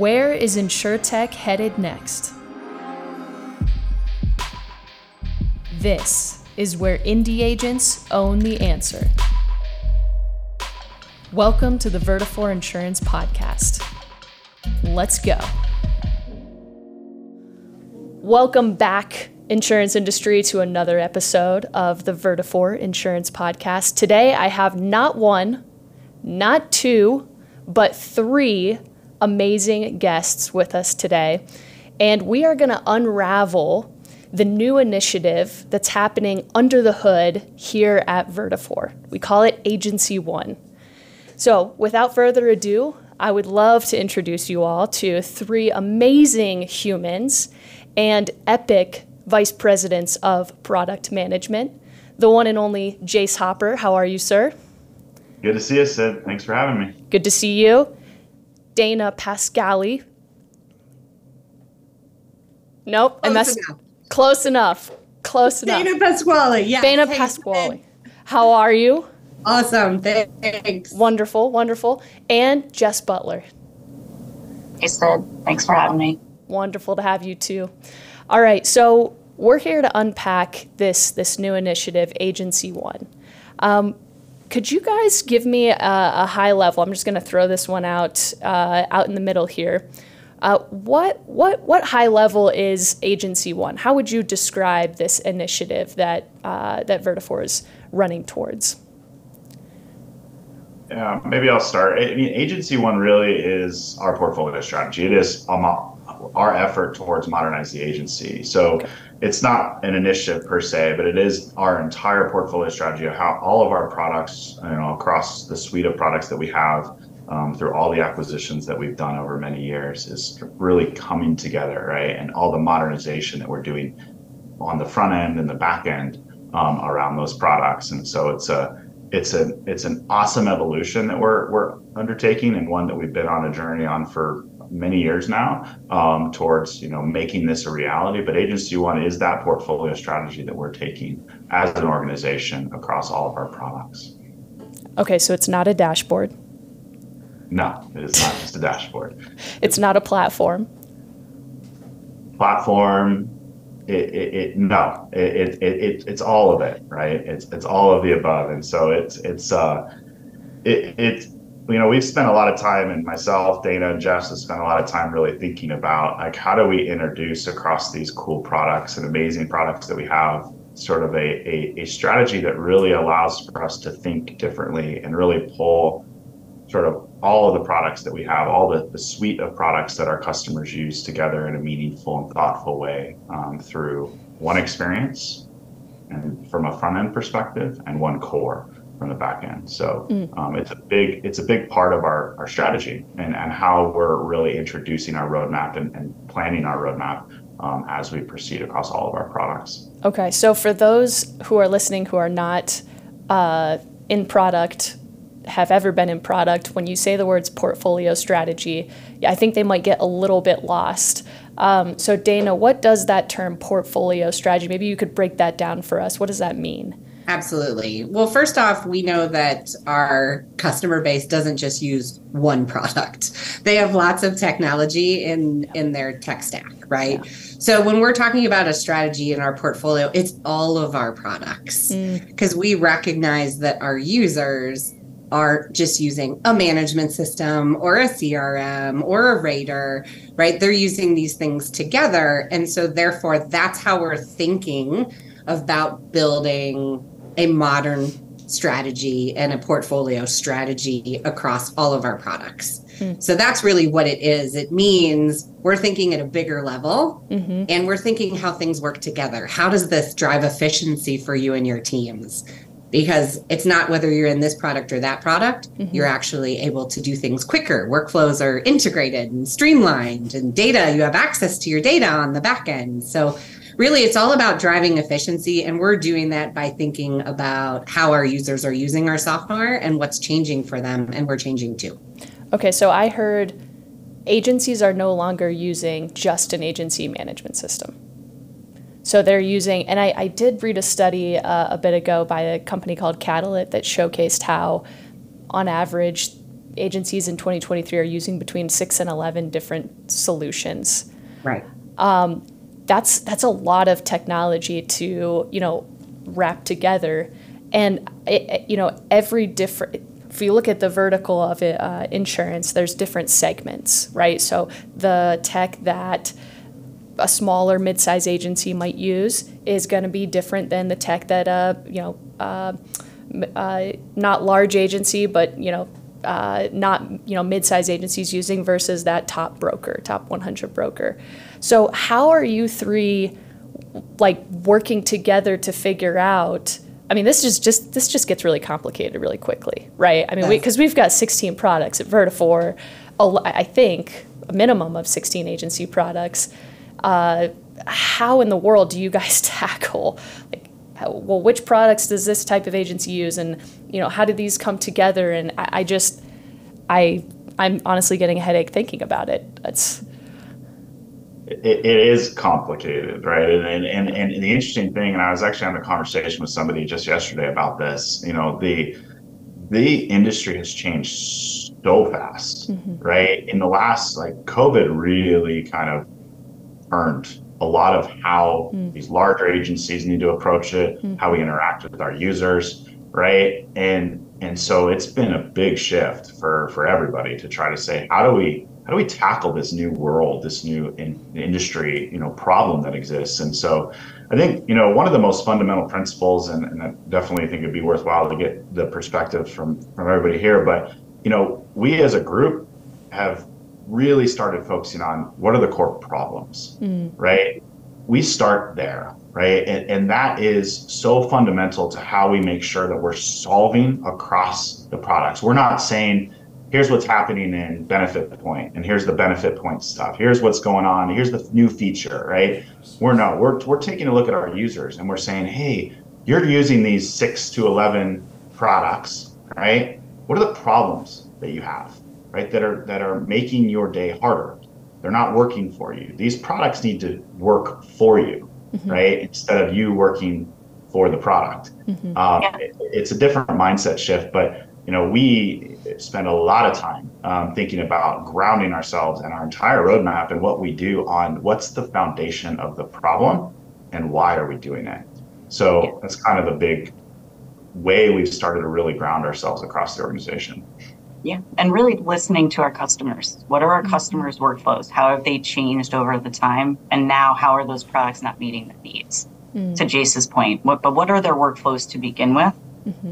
Where is InsureTech headed next? This is where indie agents own the answer. Welcome to the Vertafore Insurance Podcast. Let's go. Welcome back, insurance industry, to another episode of the Vertafore Insurance Podcast. Today, I have not one, not two, but three amazing guests with us today. And we are going to unravel the new initiative that's happening under the hood here at Vertafore. We call it Agency One. So, without further ado, I would love to introduce you all to three amazing humans and epic vice presidents of product management. The one and only Jace Hopper. How are you, sir? Good to see you, Sid. Thanks for having me. Good to see you. Dana Pascali. Nope, I messed. enough. Close enough. Close enough. Dana Pasquale, yeah. Dana Pasquale. How are you? Awesome, thanks. Wonderful, wonderful. And Jess Butler. Hey, Sid. Thanks for having me. Wonderful to have you too. All right, so we're here to unpack this this new initiative, Agency One. Um, could you guys give me a, a high level? I'm just going to throw this one out uh, out in the middle here. Uh, what what what high level is Agency One? How would you describe this initiative that uh, that Vertafore is running towards? Yeah, maybe I'll start. I mean, Agency One really is our portfolio strategy. It is our effort towards modernizing the agency. So okay. It's not an initiative per se, but it is our entire portfolio strategy of how all of our products, you know, across the suite of products that we have um, through all the acquisitions that we've done over many years is really coming together, right? And all the modernization that we're doing on the front end and the back end um, around those products. And so it's a it's a it's an awesome evolution that we're we're undertaking and one that we've been on a journey on for many years now um, towards you know making this a reality. But Agency One is that portfolio strategy that we're taking as an organization across all of our products. Okay, so it's not a dashboard. No, it is not just a dashboard. it's not a platform. Platform. It, it, it no, it, it, it, it's all of it, right? It's it's all of the above, and so it's it's uh, it it you know we've spent a lot of time and myself dana and jess have spent a lot of time really thinking about like how do we introduce across these cool products and amazing products that we have sort of a, a, a strategy that really allows for us to think differently and really pull sort of all of the products that we have all the, the suite of products that our customers use together in a meaningful and thoughtful way um, through one experience and from a front end perspective and one core from the back end. So mm. um, it's a big it's a big part of our, our strategy and, and how we're really introducing our roadmap and, and planning our roadmap um, as we proceed across all of our products. Okay, so for those who are listening who are not uh, in product, have ever been in product, when you say the words portfolio strategy, I think they might get a little bit lost. Um, so Dana, what does that term portfolio strategy? Maybe you could break that down for us. What does that mean? Absolutely. Well, first off, we know that our customer base doesn't just use one product. They have lots of technology in in their tech stack, right? Yeah. So when we're talking about a strategy in our portfolio, it's all of our products because mm. we recognize that our users aren't just using a management system or a CRM or a rater, right? They're using these things together. And so therefore that's how we're thinking about building a modern strategy and a portfolio strategy across all of our products. Mm. So that's really what it is. It means we're thinking at a bigger level mm-hmm. and we're thinking how things work together. How does this drive efficiency for you and your teams? Because it's not whether you're in this product or that product, mm-hmm. you're actually able to do things quicker. Workflows are integrated and streamlined, and data, you have access to your data on the back end. So really it's all about driving efficiency and we're doing that by thinking about how our users are using our software and what's changing for them and we're changing too okay so i heard agencies are no longer using just an agency management system so they're using and i, I did read a study uh, a bit ago by a company called catalyst that showcased how on average agencies in 2023 are using between six and 11 different solutions. Right. That's that's a lot of technology to you know wrap together, and it, it- you know every different. If you look at the vertical of it, uh, insurance, there's different segments, right? So the tech that a smaller mid-size agency might use is going to be different than the tech that a you know uh, uh, not large agency but you know uh, not you know mid-size agencies using versus that top broker top 100 broker so how are you three like working together to figure out I mean, this is just this just gets really complicated really quickly, right? I mean, because we, have got 16 products at Vertafore, I think a minimum of 16 agency products. Uh, how in the world do you guys tackle like? How, well, which products does this type of agency use, and you know, how did these come together? And I, I just, I, I'm honestly getting a headache thinking about it. That's it, it is complicated, right? And, and and the interesting thing, and I was actually having a conversation with somebody just yesterday about this. You know, the the industry has changed so fast, mm-hmm. right? In the last like COVID really kind of turned a lot of how mm. these larger agencies need to approach it, mm. how we interact with our users, right? And and so it's been a big shift for for everybody to try to say how do we how do we tackle this new world, this new in, industry, you know, problem that exists? And so I think you know one of the most fundamental principles, and, and I definitely think it'd be worthwhile to get the perspective from from everybody here. But you know, we as a group have really started focusing on what are the core problems, mm. right? We start there, right? And, and that is so fundamental to how we make sure that we're solving across the products. We're not saying, here's what's happening in benefit point, and here's the BenefitPoint stuff. Here's what's going on. Here's the new feature, right? We're no, we're, we're taking a look at our users and we're saying, hey, you're using these six to 11 products, right? What are the problems that you have? right that are that are making your day harder they're not working for you. These products need to work for you right? Instead of you working for the product. Um, it- it's a different mindset shift but you know we spend a lot of time um, thinking about grounding ourselves and our entire roadmap and what we do on what's the foundation of the problem and why are we doing it. So that's kind of the big way we've started to really ground ourselves across the organization Yeah, and really listening to our customers. What are our customers' workflows? How have they changed over the time? And now, how are those products not meeting the needs? To Jace's point, what, but what are their workflows to begin with?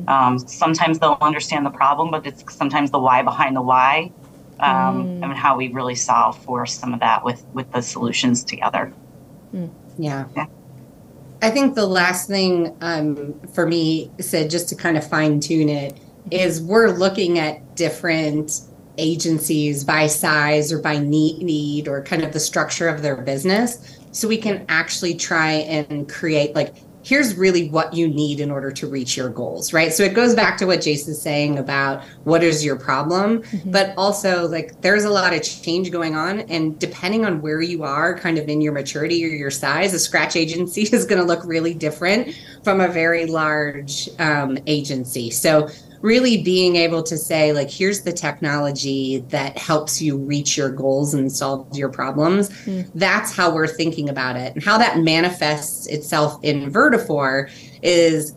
Um, sometimes they'll understand the problem, but it's sometimes the why behind the why, um, and how we really solve for some of that with with the solutions together. Yeah. Yeah. I think the last thing um, for me Sid just to kind of fine tune it is we're looking at different agencies by size or by need, need or kind of the structure of their business. So we can actually try and create like here's really what you need in order to reach your goals right? So it goes back to what jason's saying about what is your problem but also like there's a lot of change going on and depending on where you are kind of in your maturity or your size a scratch agency is going to look really different from a very large um, agency. So really being able to say like here's the technology that helps you reach your goals and solve your problems. Hmm. That's how we're thinking about it. And how that manifests itself in Vertafore is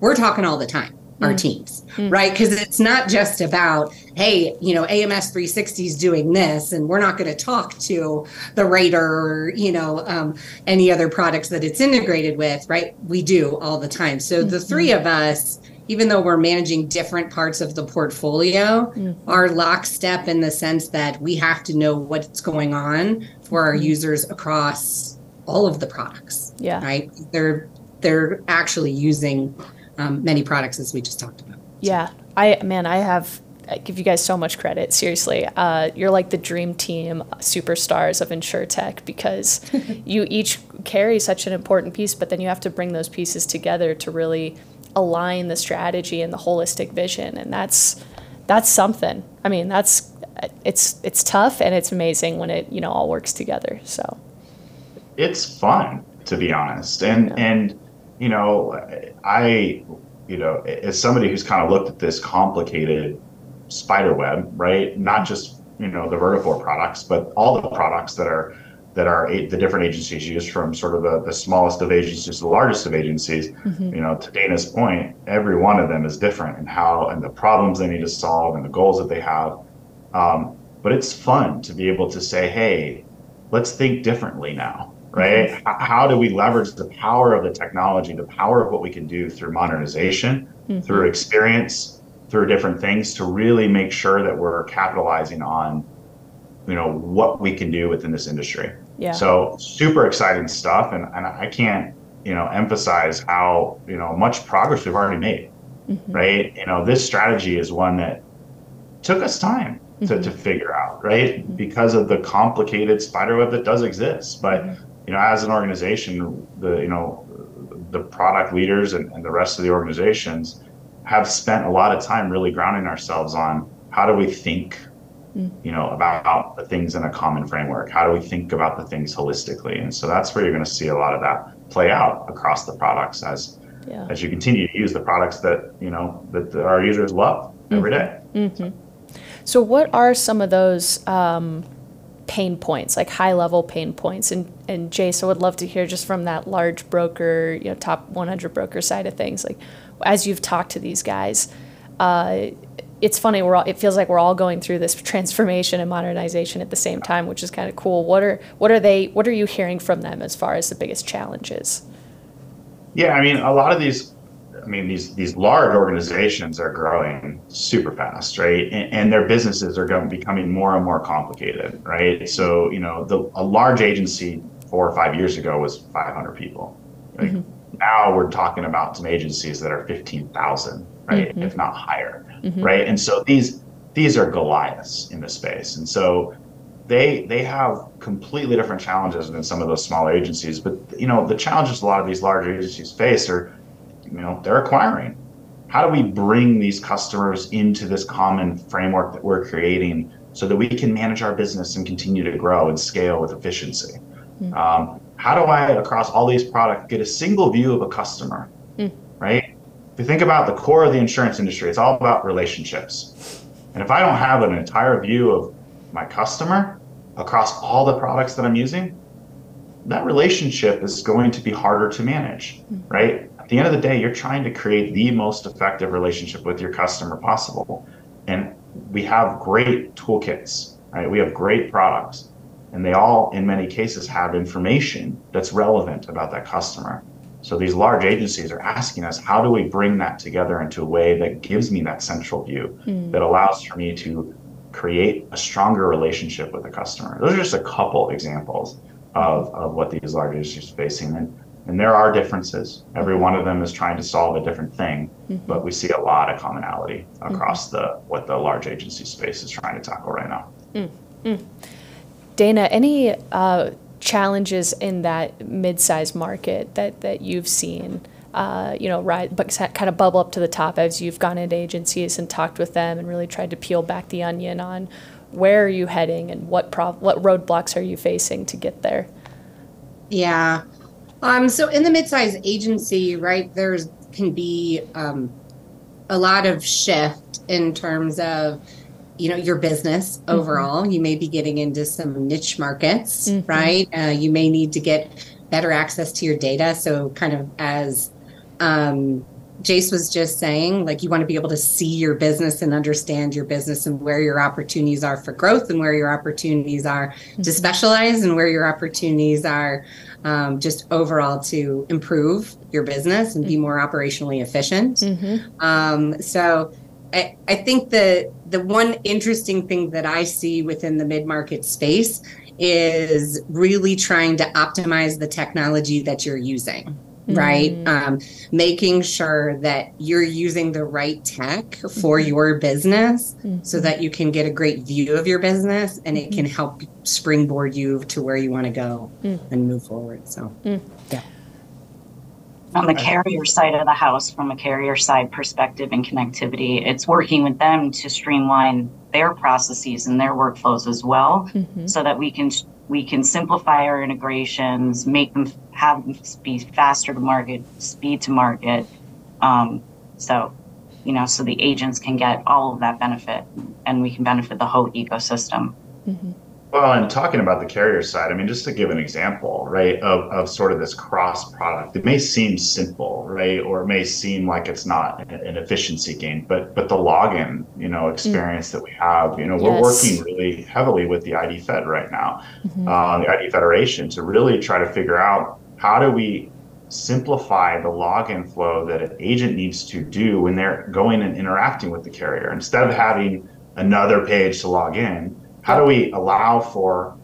we're talking all the time our hmm. teams hmm. right? Because it's not just about hey you know AMS 360 is doing this and we're not going to talk to the rater or you know um, any other products that it's integrated with right? We do all the time. So the three of us even though we're managing different parts of the portfolio are lockstep in the sense that we have to know what's going on for our users across all of the products Yeah. right they're they're actually using um, many products as we just talked about Yeah, I man, I have. I give you guys so much credit. Seriously, uh, you're like the dream team superstars of InsureTech because you each carry such an important piece, but then you have to bring those pieces together to really align the strategy and the holistic vision, and that's that's something. I mean, that's it's it's tough and it's amazing when it you know all works together. So it's fun to be honest and and you know i you know as somebody who's kind of looked at this complicated spiderweb, right? Not just you know the Vertafore products, but all the products that are that are the different agencies use from sort of the, the smallest of agencies to the largest of agencies. Mm-hmm. You know, to Dana's point, every one of them is different and how and the problems they need to solve and the goals that they have. Um, but it's fun to be able to say, hey, let's think differently now, right? Mm-hmm. How do we leverage the power of the technology, the power of what we can do through modernization, mm-hmm. through experience, through different things to really make sure that we're capitalizing on you know what we can do within this industry. Yeah. So super exciting stuff, and and I can't you know emphasize how you know much progress we've already made. Mm-hmm. Right. You know this strategy is one that took us time to, mm-hmm. to figure out right mm-hmm. because of the complicated spiderweb that does exist but mm-hmm. you know as an organization the you know the product leaders and, and the rest of the organizations have spent a lot of time really grounding ourselves on how do we think mm. you know about the things in a common framework how do we think about the things holistically and so that's where you're going to see a lot of that play out across the products as yeah. as you continue to use the products that you know that, our users love every mm-hmm. day. Mm-hmm. So, what are some of those um, pain points, like high level pain points? And and Jace, I would love to hear just from that large broker, you know, top 100 broker side of things. Like, as you've talked to these guys, uh, it's funny. We're all, it feels like we're all going through this transformation and modernization at the same time, which is kind of cool. What are what are they? What are you hearing from them as far as the biggest challenges? Yeah, I mean, a lot of these I mean, these these large organizations are growing super fast, right? And, and their businesses are going, becoming more and more complicated, right? So, you know, the, a large agency four or five years ago was 500 people. Like mm-hmm. Now we're talking about some agencies that are 15,000, right, mm-hmm. if not higher, mm-hmm. right? And so these these are Goliaths in the space, and so they they have completely different challenges than some of those smaller agencies. But you know, the challenges a lot of these large agencies face are you know they're acquiring how do we bring these customers into this common framework that we're creating so that we can manage our business and continue to grow and scale with efficiency mm. um, how do i across all these products get a single view of a customer if you think about the core of the insurance industry it's all about relationships and if i don't have an entire view of my customer across all the products that i'm using that relationship is going to be harder to manage mm. right the end of the day, you're trying to create the most effective relationship with your customer possible. And we have great toolkits, right? We have great products, and they all, in many cases, have information that's relevant about that customer. So these large agencies are asking us, how do we bring that together into a way that gives me that central view mm. that allows for me to create a stronger relationship with the customer? Those are just a couple examples of, of what these large agencies are facing. And and there are differences. Every one of them is trying to solve a different thing, mm-hmm. but we see a lot of commonality across mm-hmm. the what the large agency space is trying to tackle right now. Mm-hmm. Dana, any uh, challenges in that mid-sized market that that you've seen? Uh, you know, right, but kind of bubble up to the top as you've gone into agencies and talked with them and really tried to peel back the onion on where are you heading and what what roadblocks are you facing to get there? Yeah, um, so in the mid-sized agency, right, there's can be um, a lot of shift in terms of you know your business mm-hmm. overall. You may be getting into some niche markets, mm-hmm. right? Uh, you may need to get better access to your data. So kind of as um, Jace was just saying, like you want to be able to see your business and understand your business and where your opportunities are for growth and where your opportunities are mm-hmm. to specialize and where your opportunities are um, just overall to improve your business and be mm-hmm. more operationally efficient. Mm-hmm. Um, so I, I think the the one interesting thing that I see within the mid market space is really trying to optimize the technology that you're using right? Mm. Um, making sure that you're using the right tech for mm-hmm. your business mm-hmm. so that you can get a great view of your business and it can mm-hmm. help springboard you to where you want to go mm. and move forward. So, mm. On the carrier side of the house, from a carrier side perspective and connectivity, it's working with them to streamline their processes and their workflows as well mm-hmm. so that we can we can simplify our integrations, make them have them be faster to market, speed to market. Um, so you know, so the agents can get all of that benefit and we can benefit the whole ecosystem. Well, and talking about the carrier side, I mean, just to give an example, right, of, of sort of this cross product, it may seem simple, right, or it may seem like it's not an efficiency gain, but but the login, you know, experience that we have, you know, we're working really heavily with the ID Fed right now, uh, the ID Federation, to really try to figure out how do we simplify the login flow that an agent needs to do when they're going and interacting with the carrier. Instead of having another page to log in how do we allow for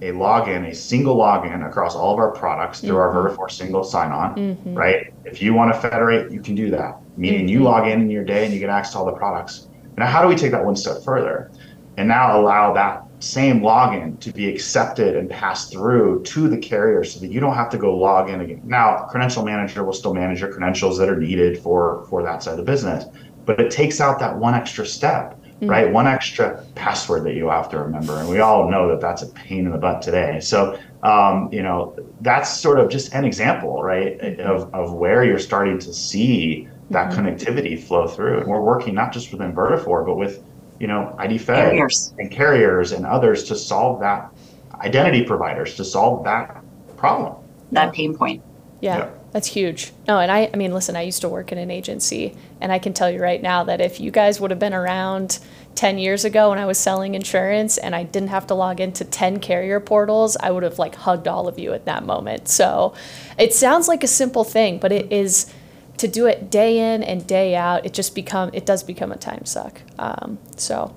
a login, a single login across all of our products through our mm-hmm. Vertafore single sign-on, mm-hmm. right? If you want to federate, you can do that. Meaning you mm-hmm. log in in your day and you get access to all the products. Now, how do we take that one step further and now allow that same login to be accepted and passed through to the carrier so that you don't have to go log in again. Now, credential manager will still manage your credentials that are needed for for that side of the business, but it takes out that one extra step Mm-hmm. right? One extra password that you have to remember. And we all know that that's a pain in the butt today. So, um, you know, that's sort of just an example, right, mm-hmm. of, of where you're starting to see that mm-hmm. connectivity flow through. And we're working not just within Vertafore, but with, you know, ID Fed Carriers. and carriers and others to solve that, identity providers to solve that problem. That pain point. Yeah, Yeah. That's huge. No, and I, I mean, listen, I used to work in an agency, and I can tell you right now that if you guys would have been around 10 years ago when I was selling insurance and I didn't have to log into 10 carrier portals, I would have like hugged all of you at that moment. So it sounds like a simple thing, but it is to do it day in and day out. It just become, it does become a time suck. Um, so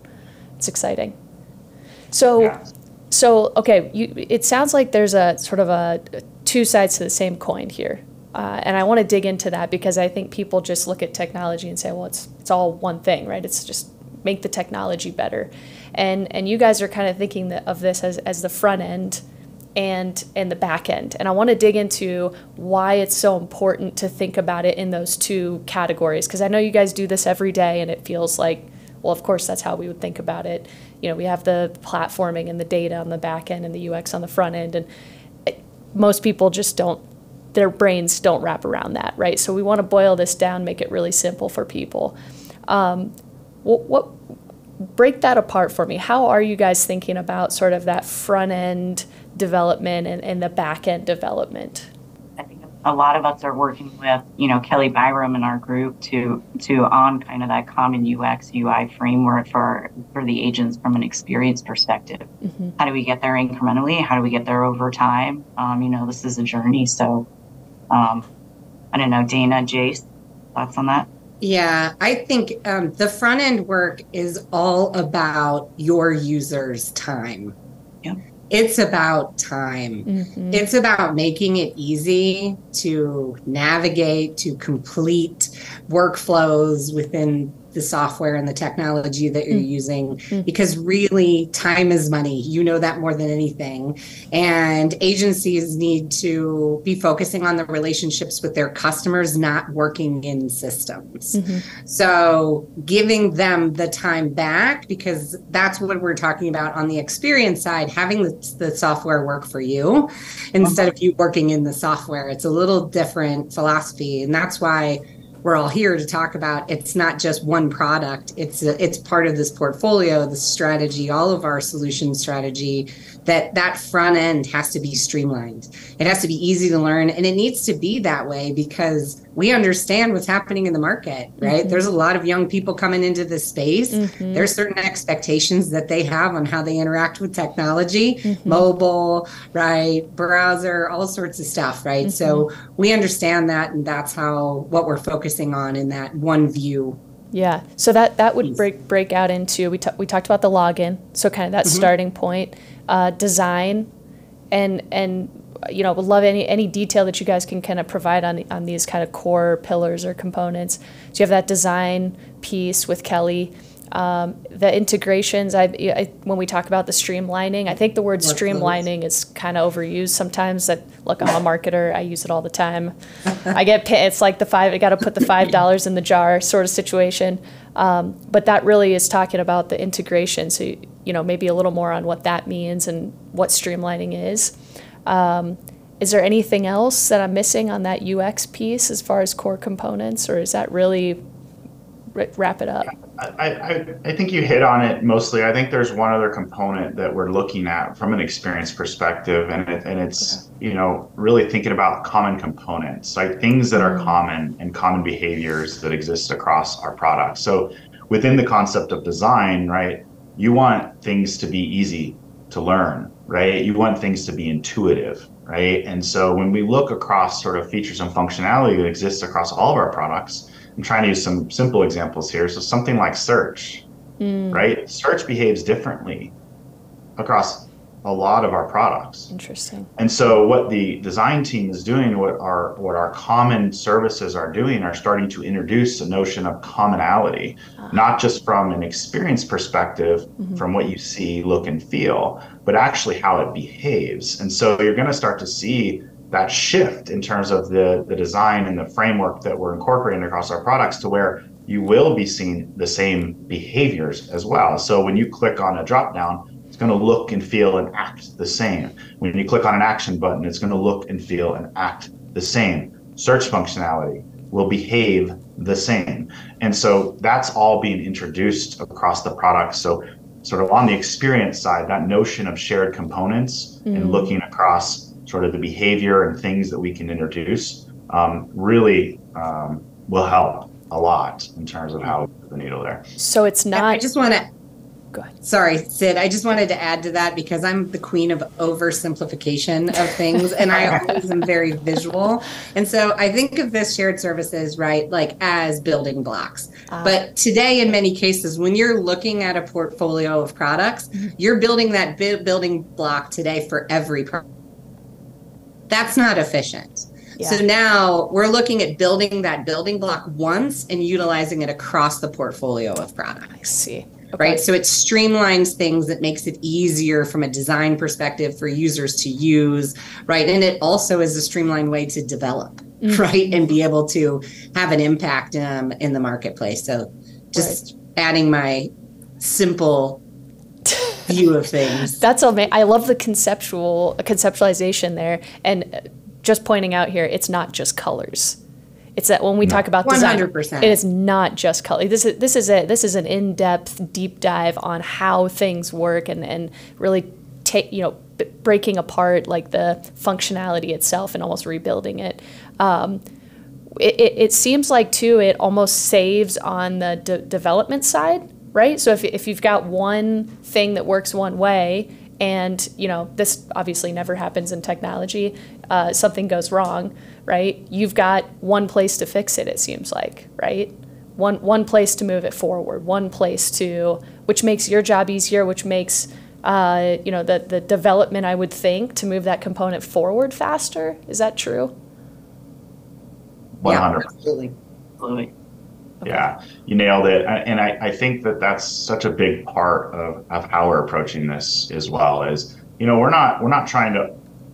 it's exciting. So. Yeah. So, okay, you, it sounds like there's a sort of a two sides to the same coin here. Uh, and I want to dig into that because I think people just look at technology and say, well, it's, it's all one thing, right? It's just make the technology better. And, and you guys are kind of thinking of this as, as the front end and, and the back end. And I want to dig into why it's so important to think about it in those two categories. Because I know you guys do this every day and it feels like, well, of course, that's how we would think about it. You know, we have the platforming and the data on the back end and the UX on the front end. And it- most people just don't, their brains don't wrap around that, right? So we want to boil this down, make it really simple for people. Um, what, what, break that apart for me. How are you guys thinking about sort of that front end development and, and the back end development? I think a lot of us are working with, you know, Kelly Byram in our group to to on kind of that common UX UI framework for for the agents from an experience perspective. How do we get there incrementally? How do we get there over time? Um, you know, this is a journey. So, um, I don't know, Dana, Jace, thoughts on that? Yeah, I think um, the front end work is all about your users' time. Yep. It's about time. It's about making it easy to navigate, to complete workflows within the software and the technology that you're mm-hmm. using mm-hmm. because really time is money. You know that more than anything. And agencies need to be focusing on the relationships with their customers, not working in systems. Mm-hmm. So giving them the time back because that's what we're talking about on the experience side, having the, the software work for you instead of you working in the software. It's a little different philosophy. And that's why we're all here to talk about it's not just one product. It's a, it's part of this portfolio the strategy all of our solution strategy that that front end has to be streamlined. It has to be easy to learn and it needs to be that way because we understand what's happening in the market right? Mm-hmm. There's a lot of young people coming into this space. Mm-hmm. There's certain expectations that they have on how they interact with technology mm-hmm. mobile right browser all sorts of stuff right? So we understand that and that's how what we're focusing on in that one view. Yeah, so that that would break break out into we ta- we talked about the login, so kind of that starting point, uh, design, and and you know would love any any detail that you guys can kind of provide on on these kind of core pillars or components. So you have that design piece with Kelly. Um, the integrations, I, I when we talk about the streamlining, I think the word streamlining is kind of overused sometimes. That look, I'm a marketer, I use it all the time. I get it's like the five, I got to put the five dollars in the jar sort of situation. Um, but that really is talking about the integration. So you know maybe a little more on what that means and what streamlining is. Um, is there anything else that I'm missing on that UX piece as far as core components, or is that really wrap it up. I, I, I think you hit on it mostly. I think there's one other component that we're looking at from an experience perspective, and it, and it's you know really thinking about common components, like things that are common and common behaviors that exist across our products. So within the concept of design, right, you want things to be easy to learn, right? You want things to be intuitive, right? And so when we look across sort of features and functionality that exists across all of our products, I'm trying to use some simple examples here. So something like search, mm. right? Search behaves differently across a lot of our products. Interesting. And so what the design team is doing, what our what our common services are doing, are starting to introduce a notion of commonality, ah. not just from an experience perspective, mm-hmm. from what you see, look, and feel, but actually how it behaves. And so you're going to start to see that shift in terms of the the design and the framework that we're incorporating across our products to where you will be seeing the same behaviors as well. So when you click on a drop down, going to look and feel and act the same. When you click on an action button, it's going to look and feel and act the same. Search functionality will behave the same. And so that's all being introduced across the product. So sort of on the experience side, that notion of shared components and looking across sort of the behavior and things that we can introduce um, really um, will help a lot in terms of how the needle there. So it's not. I just want to Go ahead. Sorry, Sid. I just wanted to add to that because I'm the queen of oversimplification of things and I always am very visual. And so I think of this shared services, right, like as building blocks. Ah. But today, in many cases, when you're looking at a portfolio of products, you're building that bu- building block today for every product. That's not efficient. So now we're looking at building that building block once and utilizing it across the portfolio of products I see. Right? So it streamlines things, it makes it easier from a design perspective for users to use, right? And it also is a streamlined way to develop, right? And be able to have an impact um, in the marketplace. So just adding my simple view of things. That's amazing. I love the conceptual conceptualization there, and uh, just pointing out here, it's not just colors. It's that when we talk about design, 100%. it is not just color. This is this is a this is an in depth, deep dive on how things work and and really take you know b- breaking apart like the functionality itself and almost rebuilding it. Um, it, it, it seems like too it almost saves on the de- development side right so if, if you've got one thing that works one way and you know this obviously never happens in technology uh, something goes wrong right you've got one place to fix it it seems like right one one place to move it forward one place to which makes your job easier which makes uh, you know the, the development i would think to move that component forward faster is that true 100 absolutely. Absolutely. Yeah, you nailed it. And I, I think that that's such a big part of, of how we're approaching this as well is, you know, we're not, we're not trying to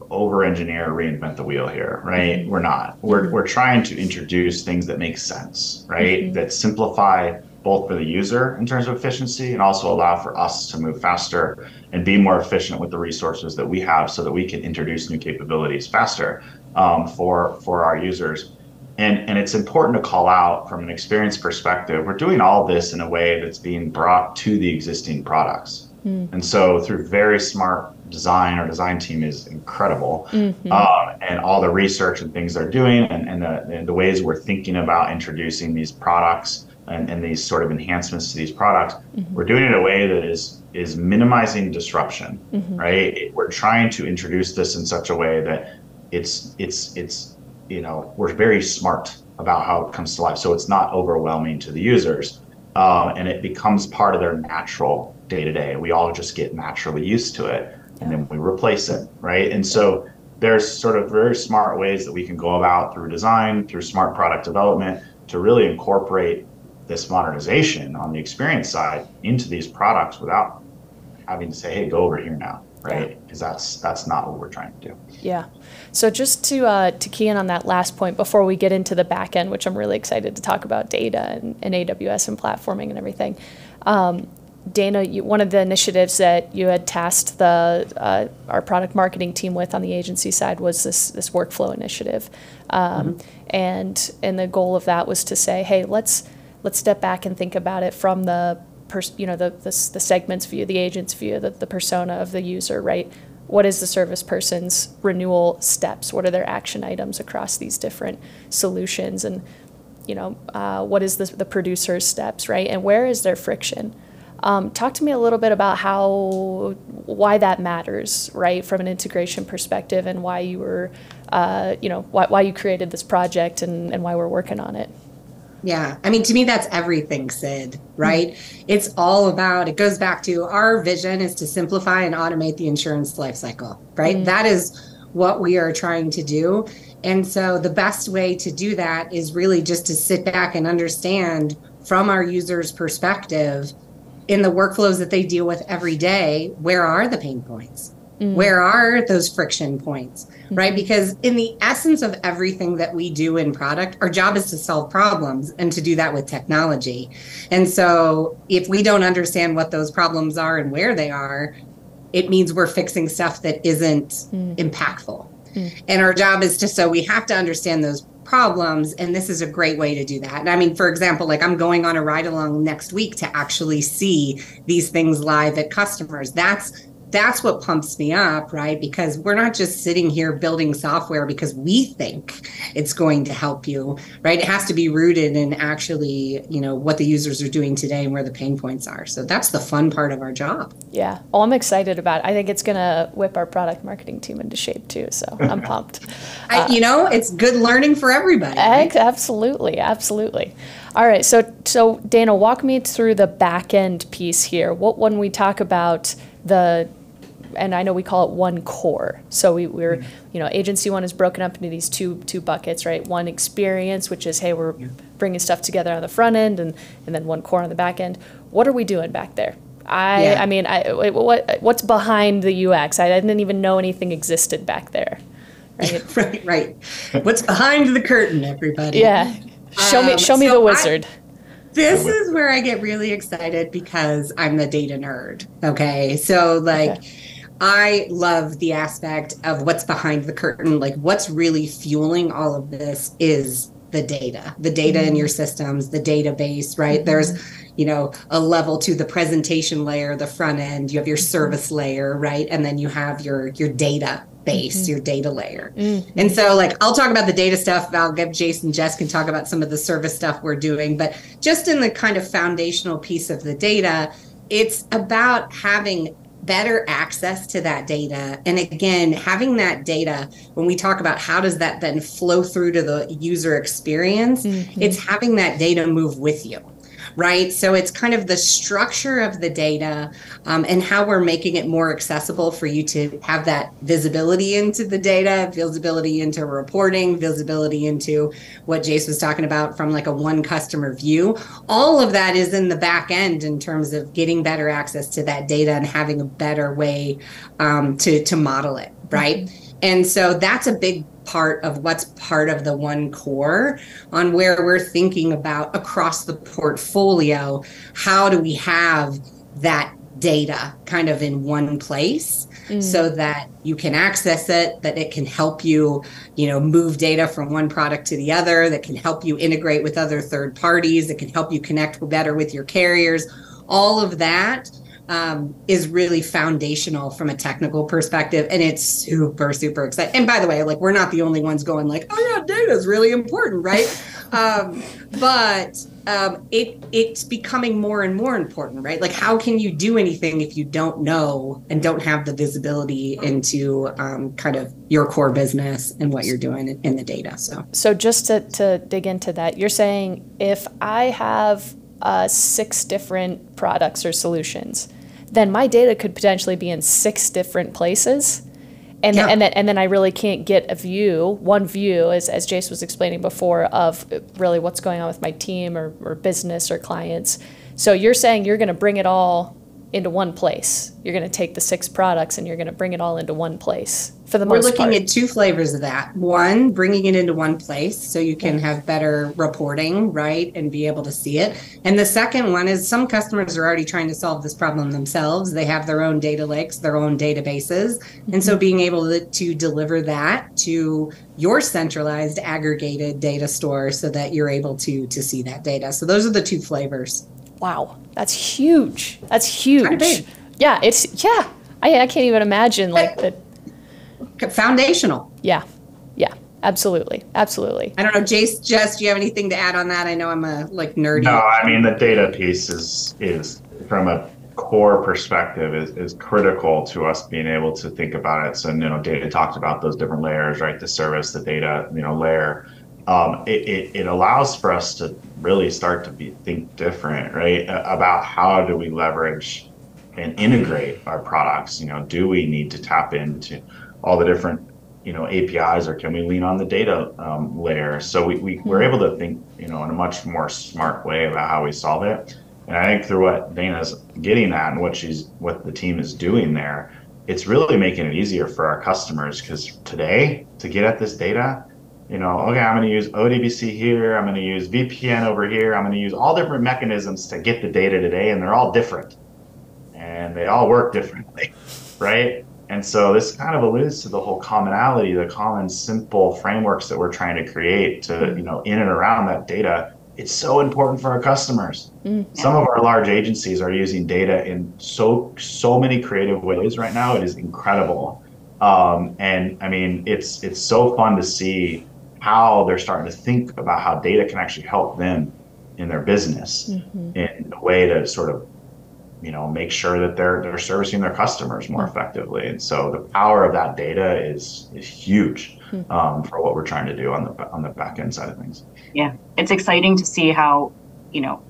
over engineer, reinvent the wheel here, right? Mm-hmm. We're not, we're, we're trying to introduce things that make sense, right? Mm-hmm. That simplify both for the user in terms of efficiency and also allow for us to move faster and be more efficient with the resources that we have so that we can introduce new capabilities faster um, for, for our users. And, and it's important to call out from an experience perspective, we're doing all this in a way that's being brought to the existing products. Mm. And so through very smart design, our design team is incredible. Um, and all the research and things they're doing and, and, the, and the ways we're thinking about introducing these products and, and these sort of enhancements to these products, we're doing it in a way that is is minimizing disruption, right? We're trying to introduce this in such a way that it's it's it's you know we're very smart about how it comes to life. So it's not overwhelming to the users um, and it becomes part of their natural day to day we all just get naturally used to it and then we replace it right and so there's sort of very smart ways that we can go about through design through smart product development to really incorporate this modernization on the experience side into these products without having to say hey go over here now right because that's that's not what we're trying to do Yeah. So just to uh, to key in on that last point before we get into the back end, which I'm really excited to talk about data and, and AWS and platforming and everything. Um, Dana, you, one of the initiatives that you had tasked the uh, our product marketing team with on the agency side was this this workflow initiative, um, and and the goal of that was to say, hey, let's let's step back and think about it from the pers- you know the, the the segment's view, the agent's view, the, the persona of the user, right? What is the service person's renewal steps? What are their action items across these different solutions? And you know, uh, what is the, the producer's steps, right? And where is their friction? Um, talk to me a little bit about how, why that matters, right, from an integration perspective, and why you were, uh, you know, why, why you created this project and, and why we're working on it. Yeah. I mean, to me, that's everything, Sid, right? Mm-hmm. It's all about, it goes back to our vision is to simplify and automate the insurance lifecycle, right? Mm-hmm. That is what we are trying to do. And so the best way to do that is really just to sit back and understand from our users' perspective in the workflows that they deal with every day, where are the pain points? Mm. Where are those friction points? Mm-hmm. Right? Because in the essence of everything that we do in product, our job is to solve problems and to do that with technology. And so if we don't understand what those problems are and where they are, it means we're fixing stuff that isn't mm. impactful. Mm. And our job is to so we have to understand those problems and this is a great way to do that. And i mean for example like i'm going on a ride along next week to actually see these things live at customers. That's that's what pumps me up, right? Because we're not just sitting here building software because we think it's going to help you, right? It has to be rooted in actually, you know, what the users are doing today and where the pain points are. So that's the fun part of our job. Yeah. Oh, I'm excited about it. I think it's going to whip our product marketing team into shape too. So I'm pumped. I, uh, you know, it's good learning for everybody. Right? Absolutely. Absolutely. All right. So, so Dana, walk me through the back end piece here. What, when we talk about the and I know we call it one core. So we, we're, mm-hmm. you know, agency one is broken up into these two two buckets, right? One experience, which is hey, we're bringing stuff together on the front end, and and then one core on the back end. What are we doing back there? I yeah. I mean, I what what's behind the UX? I didn't even know anything existed back there. Right, right, right. What's behind the curtain, everybody? Yeah, show me show me so the wizard. I, this is where I get really excited because I'm the data nerd. Okay. So, like, okay. I love the aspect of what's behind the curtain. Like, what's really fueling all of this is the data, the data mm-hmm. in your systems, the database, right? Mm-hmm. There's, you know, a level to the presentation layer, the front end, you have your mm-hmm. service layer, right? And then you have your your data base, mm-hmm. your data layer. Mm-hmm. And so like I'll talk about the data stuff. I'll give Jason Jess can talk about some of the service stuff we're doing, but just in the kind of foundational piece of the data, it's about having better access to that data and again having that data when we talk about how does that then flow through to the user experience mm-hmm. it's having that data move with you right? So it's kind of the structure of the data um, and how we're making it more accessible for you to have that visibility into the data, visibility into reporting, visibility into what Jace was talking about from like a one customer view. All of that is in the back end in terms of getting better access to that data and having a better way um, to to model it, right? Mm-hmm. And so that's a big part of what's part of the one core on where we're thinking about across the portfolio how do we have that data kind of in one place mm. so that you can access it that it can help you you know move data from one product to the other that can help you integrate with other third parties that can help you connect better with your carriers all of that um, is really foundational from a technical perspective and it's super super exciting and by the way like we're not the only ones going like oh yeah data is really important right? Um, but um, it it's becoming more and more important right? Like how can you do anything if you don't know and don't have the visibility into um, kind of your core business and what you're doing in, the data so. So just to, to dig into that you're saying if i have uh, six different products or solutions then my data could potentially be in six different places. And, yeah. and then and then I really can't get a view, one view, as, as Jace was explaining before, of really what's going on with my team or, or business or clients. So you're saying you're going to bring it all into one place. You're going to take the six products and you're going to bring it all into one place for the We're most looking part. at two flavors of that. One, bringing it into one place so you can have better reporting, right? And be able to see it. And the second one is some customers are already trying to solve this problem themselves. They have their own data lakes, their own databases. And so mm-hmm. being able to, to deliver that to your centralized aggregated data store so that you're able to to see that data. So those are the two flavors. Wow, that's huge. That's huge. big. Yeah, it's yeah. I, I can't even imagine like that. Foundational. Yeah, yeah, absolutely, absolutely. I don't know, Jace, Jess, do you have anything to add on that? I know I'm a like nerdy. No, I mean the data piece is is from a core perspective is, is critical to us being able to think about it. So you know, Dana talked about those different layers, right? The service, the data, you know, layer. Um, it, it, it allows for us to really start to be think different, right? About how do we leverage and integrate our products? You know, do we need to tap into all the different you know APIs or can we lean on the data um, layer? So we, we we're able to think you know in a much more smart way about how we solve it. And I think through what Dana's getting at and what she's what the team is doing there, it's really making it easier for our customers because today to get at this data, you know, okay, I'm going to use ODBC here, I'm going to use VPN over here, I'm going to use all different mechanisms to get the data today, and they're all different, and they all work differently, right? And so this kind of alludes to the whole commonality, the common, simple frameworks that we're trying to create to, you know, in and around that data. It's so important for our customers. Some of our large agencies are using data in so so many creative ways right now. It is incredible, um, and I mean, it's it's so fun to see how they're starting to think about how data can actually help them in their business mm-hmm. in a way to sort of you know make sure that they're they're servicing their customers more mm-hmm. effectively. And so the power of that data is is huge hmm. um, for what we're trying to do on the on the back end side of things. Yeah, it's exciting to see how, you know,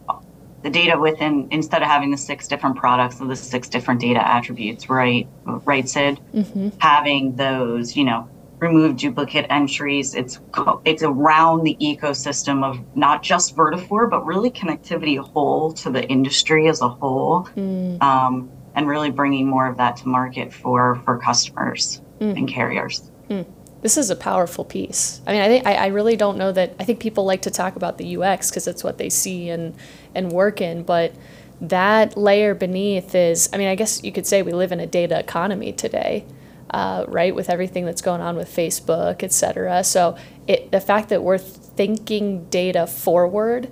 the data within instead of having the six different products or the six different data attributes, right? Right, Sid. Mm-hmm. Having those, you know, remove duplicate entries. It's it's around the ecosystem of not just Vertafore, but really connectivity whole to the industry as a whole, mm. um, and really bringing more of that to market for for customers mm. and carriers. Mm. This is a powerful piece. I mean, I think I, I really don't know that. I think people like to talk about the UX because it's what they see and and work in, but that layer beneath is. I mean, I guess you could say we live in a data economy today, uh, right? With everything that's going on with Facebook, et cetera. So it the fact that we're thinking data forward,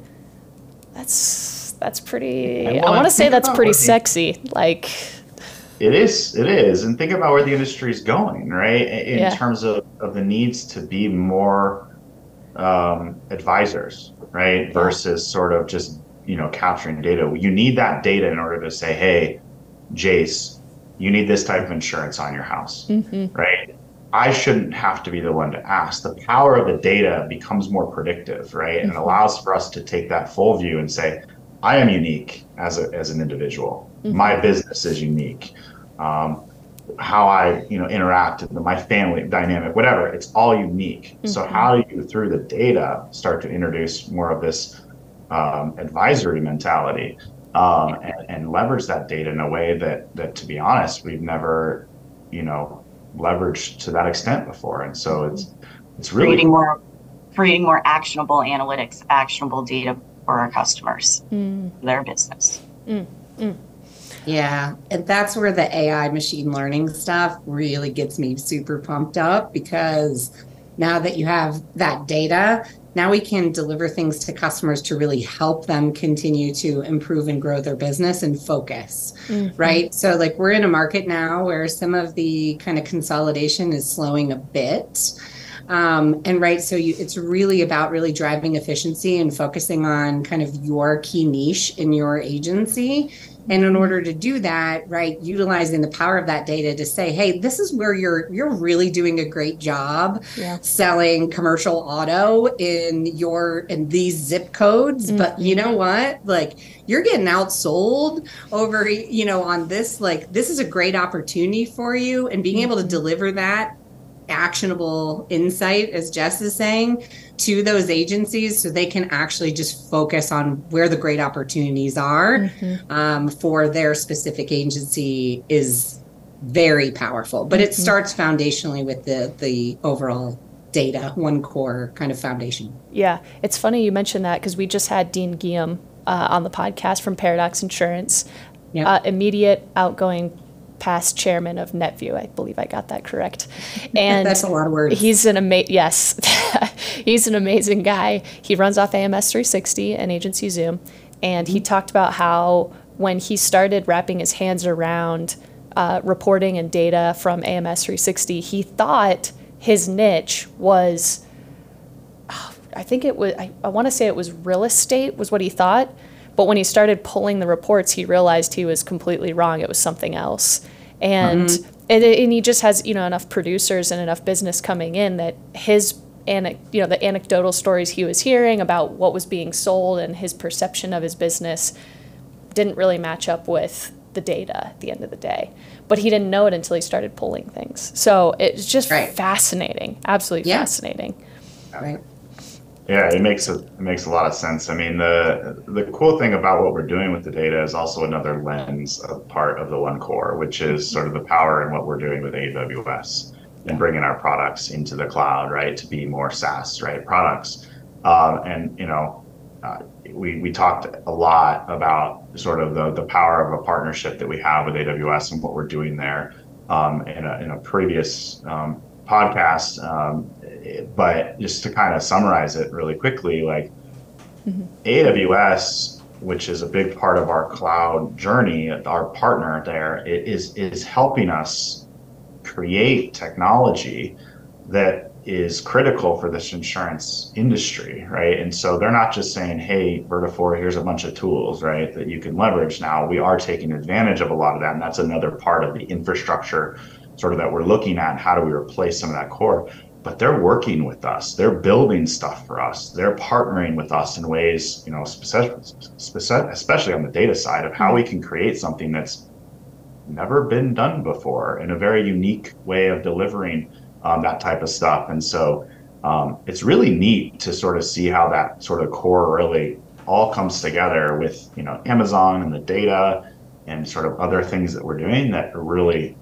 that's that's pretty. I want to say that's pretty the- sexy. Like, It is. It is. And think about where the industry is going, right? In Yeah. terms of, of the needs to be more um, advisors, right? Versus sort of just, you know, capturing data. You need that data in order to say, hey, Jace, you need this type of insurance on your house, right? I shouldn't have to be the one to ask. The power of the data becomes more predictive, right? And allows for us to take that full view and say, I am unique as a, as an individual. My business is unique. Um, how I, you know, interact, my family dynamic, whatever, it's all unique. So how do you, through the data, start to introduce more of this um, advisory mentality um, and, and leverage that data in a way that, that, to be honest, we've never, you know, leveraged to that extent before. And so mm-hmm. it's, it's really creating more creating more actionable analytics, actionable data for our customers, for their business. Mm, mm. Yeah, and that's where the AI machine learning stuff really gets me super pumped up because now that you have that data, now we can deliver things to customers to really help them continue to improve and grow their business and focus, right? So, like, we're in a market now where some of the kind of consolidation is slowing a bit. Um, and right, so you, it's really about really driving efficiency and focusing on kind of your key niche in your agency. And in order to do that, right, utilizing the power of that data to say, hey, this is where you're you're really doing a great job Yeah. selling commercial auto in your in these zip codes. But you mm-hmm. know what? Like you're getting outsold over, you know, on this, like this is a great opportunity for you. And being able to mm-hmm. deliver that actionable insight, as Jess is saying, to those agencies so they can actually just focus on where the great opportunities are mm-hmm. um, for their specific agency is very powerful. But mm-hmm. it starts foundationally with the the overall data, one core kind of foundation. Yeah, it's funny you mentioned that because we just had Dean Guillaume uh, on the podcast from Paradox Insurance, yep. uh, immediate outgoing past chairman of NetVU. I believe I got that correct. And that's a lot of words. He's an amazing yes, he's an amazing guy. He runs off AMS 360 and AgencyZoom, and he mm-hmm. talked about how when he started wrapping his hands around uh, reporting and data from AMS 360, he thought his niche was. I think it was. I, I want to say it was real estate was what he thought but when he started pulling the reports, he realized he was completely wrong. It was something else. And, mm-hmm. and, and he just has, you know, enough producers and enough business coming in that his and you know the anecdotal stories he was hearing about what was being sold and his perception of his business didn't really match up with the data at the end of the day but he didn't know it until he started pulling things so it's just right. fascinating absolutely yeah. fascinating right yeah, it makes a, it makes a lot of sense. I mean, the the cool thing about what we're doing with the data is also another lens of part of the one core, which is sort of the power in what we're doing with AWS and bringing our products into the cloud, right, to be more SaaS, right, products. Um, and you know, uh, we we talked a lot about sort of the the power of a partnership that we have with AWS and what we're doing there. Um, in a in a previous um, podcast, um, but just to kind of summarize it really quickly, like mm-hmm. AWS, which is a big part of our cloud journey, our partner there is is helping us create technology that is critical for this insurance industry, right? And so they're not just saying, "Hey, Vertafore, here's a bunch of tools, right, that you can leverage." Now we are taking advantage of a lot of that, and that's another part of the infrastructure sort of that we're looking at. How do we replace some of that core? But they're working with us. They're building stuff for us. They're partnering with us in ways, you know, especially on the data side of how we can create something that's never been done before in a very unique way of delivering um, that type of stuff. And so um, it's really neat to sort of see how that sort of core really all comes together with, you know, Amazon and the data and sort of other things that we're doing that really,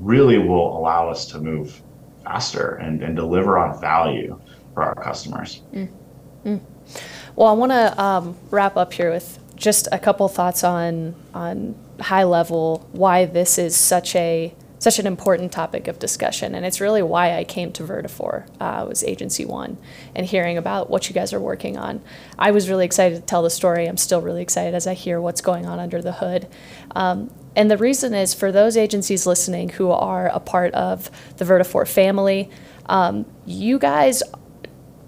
really will allow us to move faster and, and deliver on value for our customers. Mm. Well, I want to um, wrap up here with just a couple thoughts on on high level why this is such a such an important topic of discussion, and it's really why I came to Vertafore Uh, was AgencyOne, and hearing about what you guys are working on. I was really excited to tell the story. I'm still really excited as I hear what's going on under the hood. Um, and the reason is for those agencies listening who are a part of the Vertafore family, um, you guys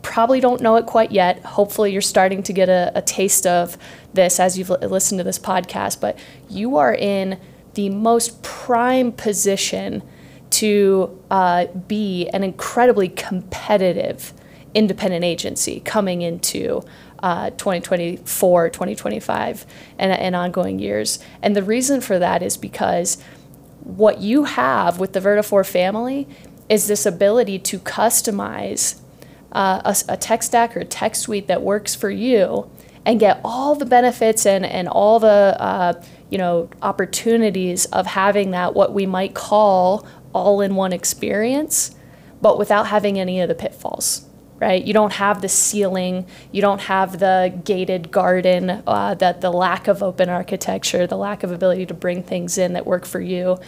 probably don't know it quite yet. Hopefully, you're starting to get a, a taste of this as you've listened to this podcast, but you are in the most prime position to uh, be an incredibly competitive independent agency coming into uh, 2024, 2025, and, and ongoing years. And the reason for that is because what you have with the Vertafore family is this ability to customize uh, a, a tech stack or a tech suite that works for you and get all the benefits and, and all the uh, you know opportunities of having that what we might call all-in-one experience but without having any of the pitfalls right? You don't have the ceiling, you don't have the gated garden, uh, that the lack of open architecture, the lack of ability to bring things in that work for you.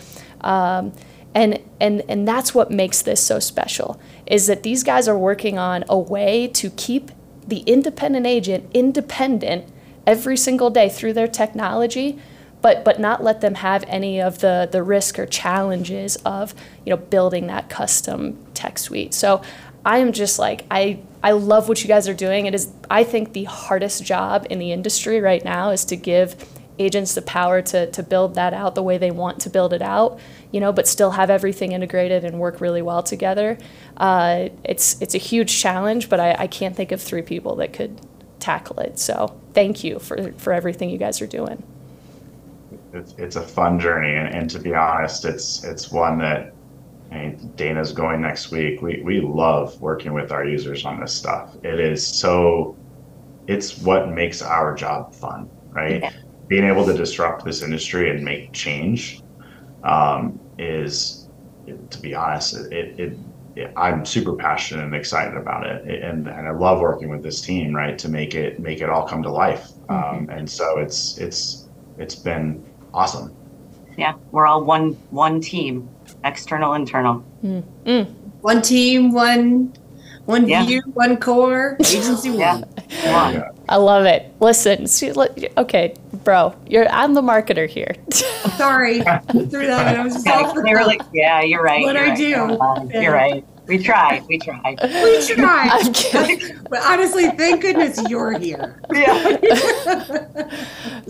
Um, and, and, and that's what makes this so special is that these guys are working on a way to keep the independent agent independent every single day through their technology but but not let them have any of the the risk or challenges of you know building that custom tech suite so I am just like I I love what you guys are doing. It is I think the hardest job in the industry right now is to give agents the power to to build that out the way they want to build it out, you know, but still have everything integrated and work really well together. Uh, it's it's a huge challenge, but I, I can't think of three people that could tackle it. So thank you for for everything you guys are doing. It's, it's a fun journey, and, and to be honest, it's it's one that and Dana's going next week. We we love working with our users on this stuff. It is so it's what makes our job fun, right? Yeah. Being able to disrupt this industry and make change um, is, to be honest, it, it, it I'm super passionate and excited about it, and and I love working with this team, right, to make it make it all come to life. Um, and so it's it's it's been awesome. Yeah, we're all one one team, external, internal. One team, one one Yeah. view, one core, agency Yeah. one. Yeah. I love it. Listen, see, look, okay, bro, you're I'm the marketer here. Sorry, threw that. I was just Yeah, off the clearly, yeah, you're right. What you're I right. do. Uh, Yeah. You're right. We tried. We tried. We tried. I'm kidding. but honestly, thank goodness you're here. Yeah.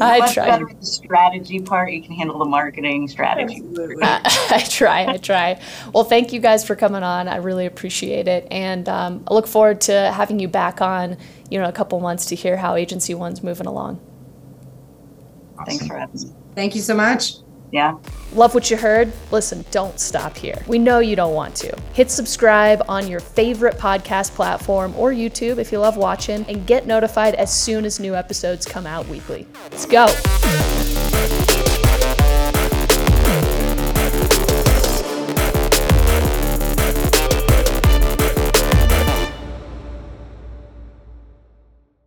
I Much tried. better with the strategy part. You can handle the marketing strategy. Absolutely. I try, I try. Well, thank you guys for coming on. I really appreciate it, and um, I look forward to having you back on, you know, a couple months to hear how AgencyOne's moving along. Thanks for having me. Thank you so much. Yeah. Love what you heard? Listen, don't stop here. We know you don't want to. Hit subscribe on your favorite podcast platform or YouTube if you love watching, and get notified as soon as new episodes come out weekly. Let's go.